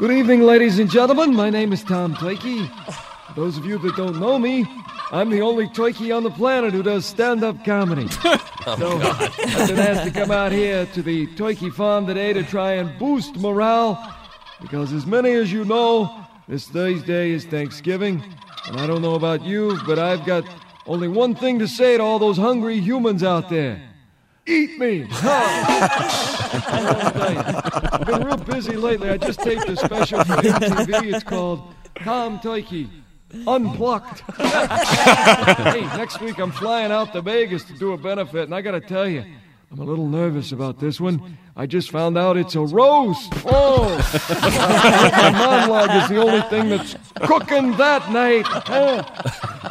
Good evening, ladies and gentlemen. My name is Tom. For those of you that don't know me, I'm the only Toiki on the planet who does stand-up comedy. Oh, so I've been asked to come out here to the Toiki farm today to try and boost morale, because as many as you know, this Thursday is Thanksgiving, and I don't know about you, but I've got only one thing to say to all those hungry humans out there. Eat me! I've been real busy lately. I just taped a special for MTV. It's called Tom Toiki Unplucked. hey, next week I'm flying out to Vegas to do a benefit, and I gotta tell you, I'm a little nervous about this one. I just found out it's a roast. Oh! My monologue is the only thing that's cooking that night.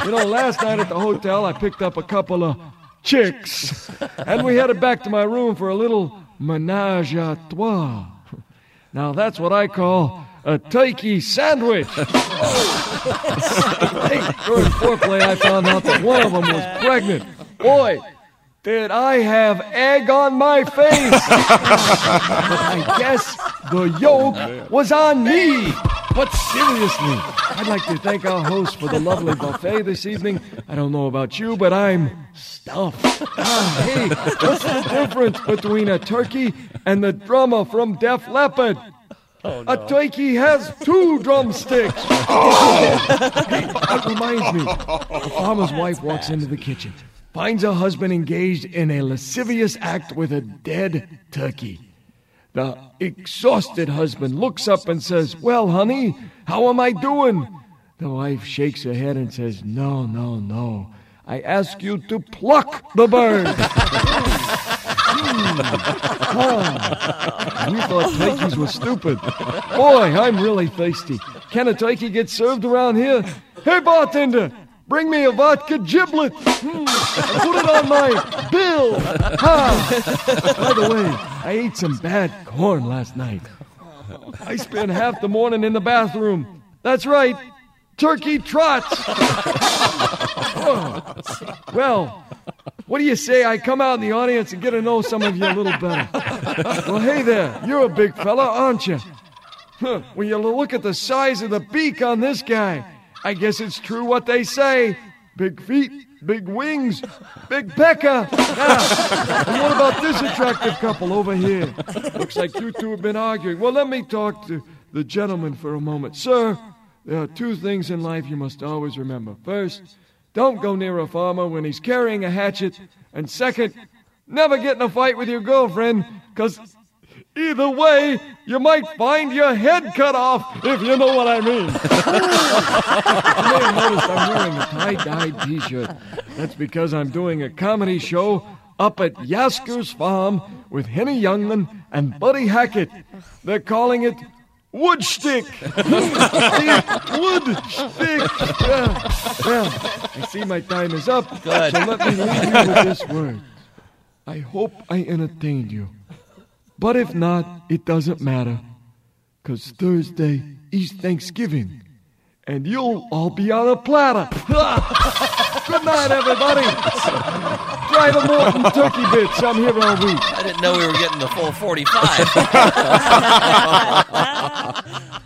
You know, last night at the hotel, I picked up a couple of chicks, and we headed back to my room for a little menage a trois. Now, that's what I call a turkey sandwich. hey, during foreplay, I found out that one of them was pregnant. Boy, did I have egg on my face! I guess the yolk was on me! But seriously, I'd like to thank our host for the lovely buffet this evening. I don't know about you, but I'm stuffed. Ah, hey, what's the difference between a turkey and the drummer from Def Leppard? A turkey has two drumsticks. hey, that reminds me. The farmer's wife walks into the kitchen, finds her husband engaged in a lascivious act with a dead turkey. The exhausted husband looks up and says, Well, honey, how am I doing? The wife shakes her head and says, No, no, no. I ask you to pluck the bird. Hmm. Ah. You thought turkeys were stupid. Boy, I'm really thirsty. Can a turkey get served around here? Hey, bartender, bring me a vodka giblet. Hmm. Put it on my bill. Ha. By the way, I ate some bad corn last night. I spent half the morning in the bathroom. That's right, turkey trots. Well, what do you say I come out in the audience and get to know some of you a little better? Well, hey there, you're a big fella, aren't you? Huh, when you look at the size of the beak on this guy, I guess it's true what they say. Big feet, big wings, big pecker. Yeah. And what about this attractive couple over here? Looks like you two have been arguing. Well, let me talk to the gentleman for a moment. Sir, there are two things in life you must always remember. First, don't go near a farmer when he's carrying a hatchet. And second, never get in a fight with your girlfriend, because either way, you might find your head cut off, if you know what I mean. you may have noticed I'm wearing a tie-dyed t-shirt. That's because I'm doing a comedy show up at Yasgur's farm with Henny Youngman and Buddy Hackett. They're calling it Woodstick. Woodstick. Yeah. Well, I see my time is up. Good. So let me leave you with this word. I hope I entertained you. But if not, it doesn't matter. Because Thursday is Thanksgiving. And you'll all be on a platter. Good night, everybody. Try the Morton turkey bits. I'm here all week. I didn't know we were getting the full 45.